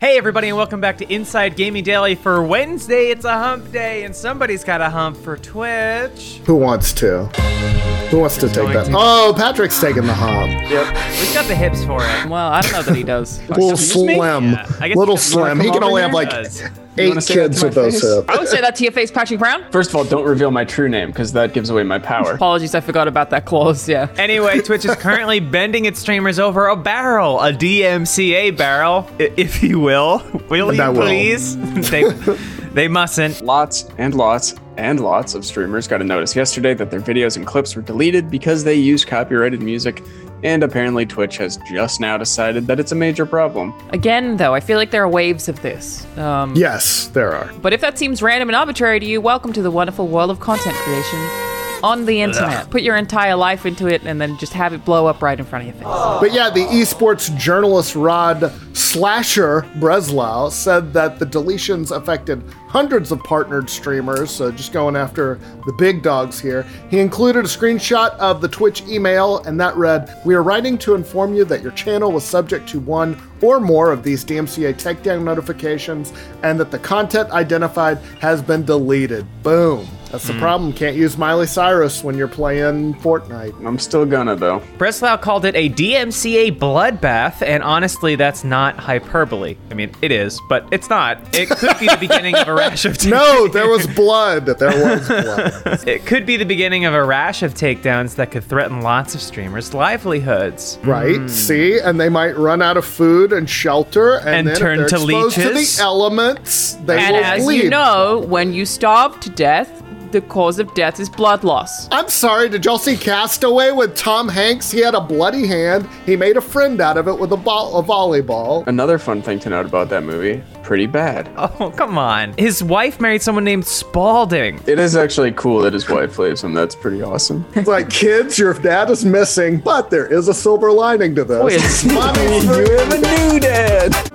Hey, everybody, and welcome back to Inside Gaming Daily for Wednesday. It's a hump day, and somebody's got a hump for Twitch. Who wants to? Who wants to take that? to? Oh, Patrick's taking the hump. Yep. He's got the hips for it. Well, I don't know that he does. Little Excuse me? slim. Yeah, I guess Little you wanna slim. He come can over only here? have like Does. Eight wanna say that kids with those face? hips. I would say that to your face, Patrick Brown. First of all, don't reveal my true name because that gives away my power. Apologies, I forgot about that clause. Yeah. Anyway, Twitch is currently bending its streamers over a barrel, a DMCA barrel, if you will. Will you I will. please? they, they mustn't. Lots and lots and lots of streamers got a notice yesterday that their videos and clips were deleted because they used copyrighted music, and apparently Twitch has just now decided that it's a major problem. Again, though, I feel like there are waves of this. Um, Yes, there are. But if that seems random and arbitrary to you, welcome to the wonderful world of content creation on the internet. Put your entire life into it and then just have it blow up right in front of your face. But yeah, the esports journalist Rod Slasher Breslau said that the deletions affected hundreds of partnered streamers, so just going after the big dogs here. He included a screenshot of the Twitch email, and that read We are writing to inform you that your channel was subject to one or more of these DMCA takedown notifications, and that the content identified has been deleted. Boom. That's the hmm. problem. Can't use Miley Cyrus when you're playing Fortnite. I'm still gonna though. Breslau called it a DMCA bloodbath, and honestly, that's not hyperbole. I mean, it is, but it's not. It could be the beginning of a rash of takedowns. No, there was blood. There was blood. It could be the beginning of a rash of takedowns that could threaten lots of streamers' livelihoods. Right? Hmm. See? And they might run out of food and shelter and, And then turn they're to exposed to leeches. the elements. They And will as bleed. you know, when you starve to death, the cause of death is blood loss. I'm sorry, did y'all see Castaway with Tom Hanks? He had a bloody hand. He made a friend out of it with a, ball, a volleyball. Another fun thing to note about that movie pretty bad. Oh, come on. His wife married someone named Spalding. It is actually cool that his wife leaves him. That's pretty awesome. It's like, kids, your dad is missing, but there is a silver lining to this. Wait. Mommy's you free. have a new dad.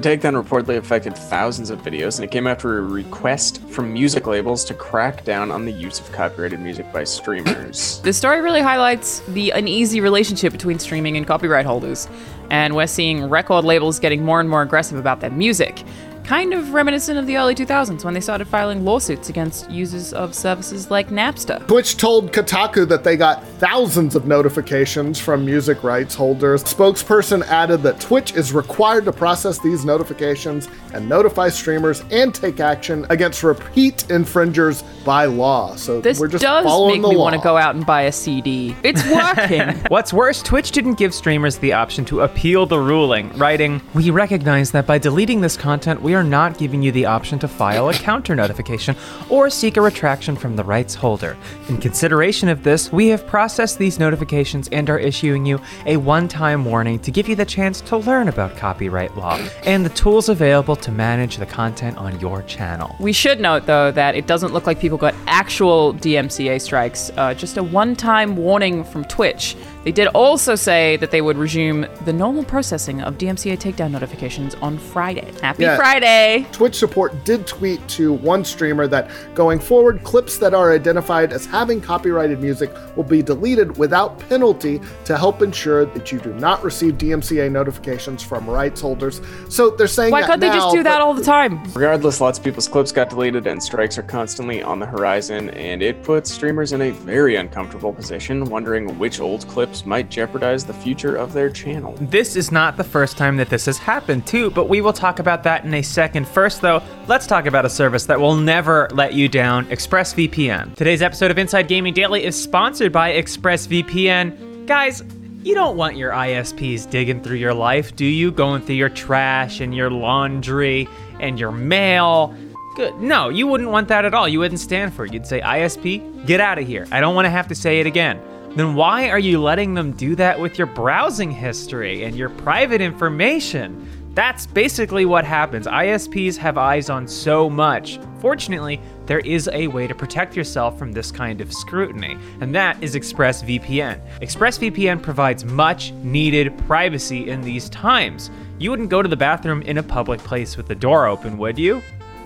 The takedown reportedly affected thousands of videos, and it came after a request from music labels to crack down on the use of copyrighted music by streamers. This story really highlights the uneasy relationship between streaming and copyright holders, and we're seeing record labels getting more and more aggressive about their music. Kind of reminiscent of the early 2000s when they started filing lawsuits against users of services like Napster. Twitch told Kotaku that they got thousands of notifications from music rights holders. Spokesperson added that Twitch is required to process these notifications and notify streamers and take action against repeat infringers by law. So This we're just does following make me want to go out and buy a CD. It's working. What's worse, Twitch didn't give streamers the option to appeal the ruling, writing, We recognize that by deleting this content, we are not giving you the option to file a counter notification or seek a retraction from the rights holder. In consideration of this, we have processed these notifications and are issuing you a one time warning to give you the chance to learn about copyright law and the tools available to manage the content on your channel. We should note, though, that it doesn't look like people got actual DMCA strikes, uh, just a one time warning from Twitch. They did also say that they would resume the normal processing of DMCA takedown notifications on Friday. Happy Yeah. Friday! Twitch support did tweet to one streamer that going forward, clips that are identified as having copyrighted music will be deleted without penalty to help ensure that you do not receive DMCA notifications from rights holders. So they're saying Why that can't they just now, do that all the time? Regardless, lots of people's clips got deleted, and strikes are constantly on the horizon, and it puts streamers in a very uncomfortable position, wondering which old clips might jeopardize the future of their channel. This is not the first time that this has happened, too, but we will talk about that in a second. First, though, let's talk about a service that will never let you down ExpressVPN. Today's episode of Inside Gaming Daily is sponsored by ExpressVPN. Guys, you don't want your ISPs digging through your life, do you? Going through your trash and your laundry and your mail. Good. No, you wouldn't want that at all. You wouldn't stand for it. You'd say, ISP, get out of here. I don't want to have to say it again then why are you letting them do that with your browsing history and your private information? That's basically what happens. ISPs have eyes on so much. Fortunately, there is a way to protect yourself from this kind of scrutiny, and that is ExpressVPN. ExpressVPN provides much needed privacy in these times. You wouldn't go to the bathroom in a public place with the door open, would you?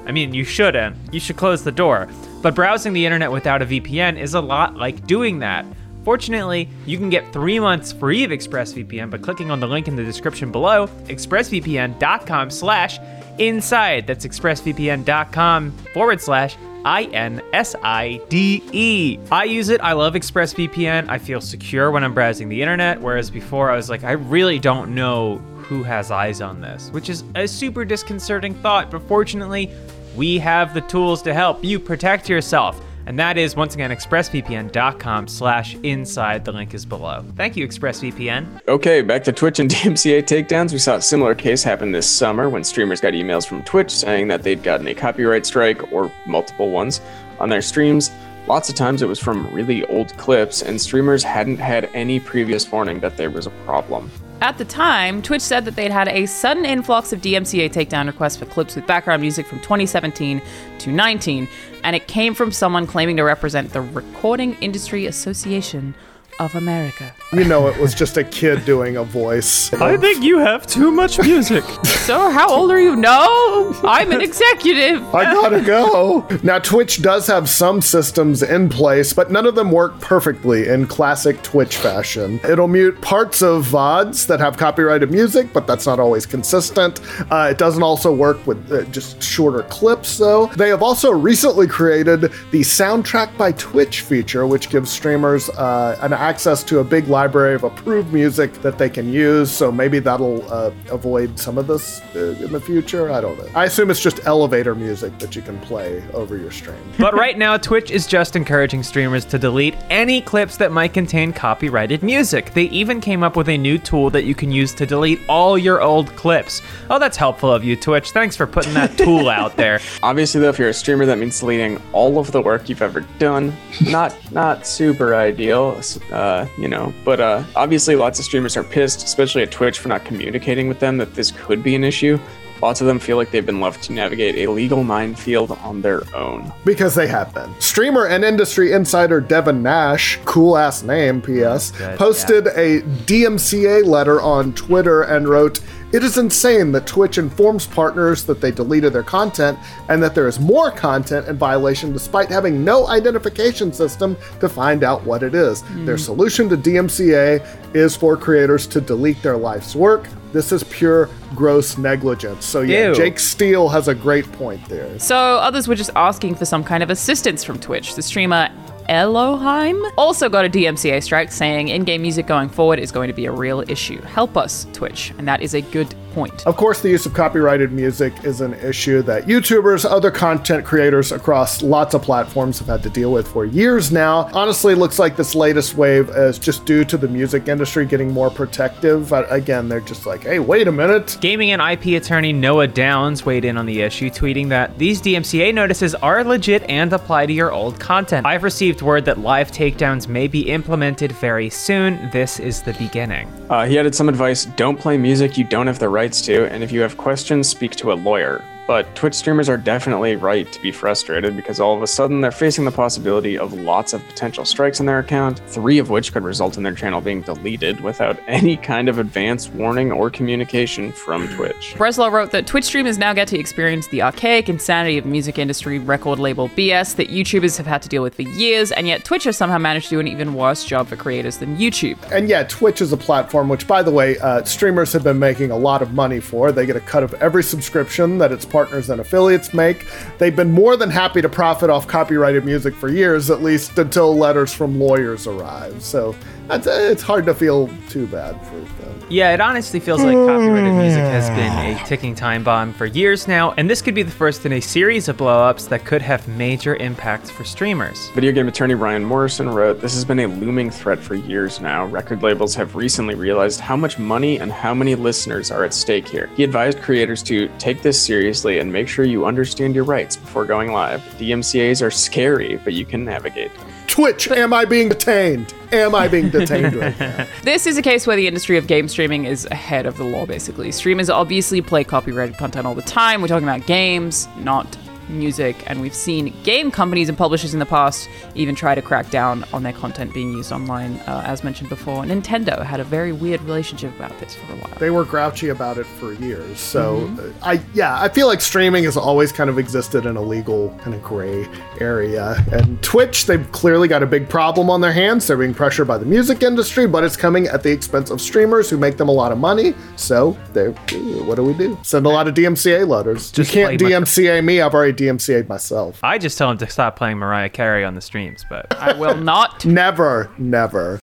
I mean, you shouldn't. You should close the door. But browsing the internet without a VPN is a lot like doing that. Fortunately, you can get three months free of ExpressVPN by clicking on the link in the description below, expressvpn.com slash inside. That's expressvpn.com forward slash I N S I D E. I use it. I love ExpressVPN. I feel secure when I'm browsing the internet, whereas before I was like, I really don't know who has eyes on this, which is a super disconcerting thought. But fortunately, we have the tools to help you protect yourself. And that is once again expressvpn.com slash inside. The link is below. Thank you, ExpressVPN. Okay, back to Twitch and DMCA takedowns. We saw a similar case happen this summer when streamers got emails from Twitch saying that they'd gotten a copyright strike or multiple ones on their streams. Lots of times it was from really old clips, and streamers hadn't had any previous warning that there was a problem. At the time, Twitch said that they'd had a sudden influx of DMCA takedown requests for clips with background music from 2017 to 19, and it came from someone claiming to represent the Recording Industry Association of America. You know, it was just a kid doing a voice. I think you have too much music. So, how old are you? No, I'm an executive. I gotta go. Now, Twitch does have some systems in place, but none of them work perfectly in classic Twitch fashion. It'll mute parts of VODs that have copyrighted music, but that's not always consistent. Uh, it doesn't also work with uh, just shorter clips, though. They have also recently created the Soundtrack by Twitch feature, which gives streamers uh, an access to a big library of approved music that they can use. So maybe that'll uh, avoid some of this uh, in the future. I don't know. I assume it's just elevator music that you can play over your stream. but right now, Twitch is just encouraging streamers to delete any clips that might contain copyrighted music. They even came up with a new tool that you can use to delete all your old clips. Oh, that's helpful of you, Twitch. Thanks for putting that tool out there. Obviously, though, if you're a streamer, that means deleting all of the work you've ever done. Not not super ideal, uh, you know. But uh, obviously, lots of streamers are pissed, especially at Twitch, for not communicating with them that this could be an issue. Lots of them feel like they've been left to navigate a legal minefield on their own. Because they have been. Streamer and industry insider Devin Nash, cool ass name, P.S., Good, posted a DMCA letter on Twitter and wrote, It is insane that Twitch informs partners that they deleted their content and that there is more content in violation despite having no identification system to find out what it is. Their hmm. solution to DMCA is for creators to delete their life's work. This is pure gross negligence. So, yeah, Ew. Jake Steele has a great point there. So others were just asking for some kind of assistance from Twitch. The streamer Elohim also got a DMCA strike saying in-game music going forward is going to be a real issue. Help us, Twitch. And that is a good point. Of course, the use of copyrighted music is an issue that YouTubers, other content creators across lots of platforms have had to deal with for years now. Honestly, it looks like this latest wave is just due to the music industry getting more protective. Uh, Again, they're just like, hey, wait a minute. Gaming and IP attorney Noah Downs weighed in on the issue, tweeting that these DMCA notices are legit and apply to your old content. I've received word that live takedowns may be implemented very soon. This is the beginning. Uh, he added some advice don't play music you don't have the rights to, and if you have questions, speak to a lawyer. But Twitch streamers are definitely right to be frustrated because all of a sudden they're facing the possibility of lots of potential strikes on their account, three of which could result in their channel being deleted without any kind of advance warning or communication from Twitch. Breslau wrote that Twitch streamers now get to experience the archaic insanity of music industry record label BS that YouTubers have had to deal with for years, and yet Twitch has somehow managed to do an even worse job for creators than YouTube. And yeah, Twitch is a platform which, by the way, uh, streamers have been making a lot of money for. They get a cut of every subscription that its partners and affiliates make. They've been more than happy to profit off copyrighted music for years, at least until letters from lawyers arrive. So it's hard to feel too bad for them. Yeah, it honestly feels like copyrighted music has been a ticking time bomb for years now, and this could be the first in a series of blowups that could have major impacts for streamers. Video game attorney Ryan Morrison wrote, This has been a looming threat for years now. Record labels have recently realized how much money and how many listeners are at stake here. He advised creators to take this seriously and make sure you understand your rights before going live. DMCAs are scary, but you can navigate them. Twitch, am I being detained? Am I being detained right now? This is a case where the industry of game streaming is ahead of the law, basically. Streamers obviously play copyrighted content all the time. We're talking about games, not music, and we've seen game companies and publishers in the past even try to crack down on their content being used online. Uh, as mentioned before, Nintendo had a very weird relationship about this for a while. They were grouchy about it for years. So uh, I yeah, I feel like streaming has always kind of existed in a legal kind of gray area. And Twitch, they've clearly got a big problem on their hands. They're being pressured by the music industry, but it's coming at the expense of streamers who make them a lot of money. So they what do we do? Send a lot of DMCA letters. Just you can't play my- DMCA me. I've already DMCA'd myself. I just tell him to stop playing Mariah Carey on the streams, but I will not Never, never.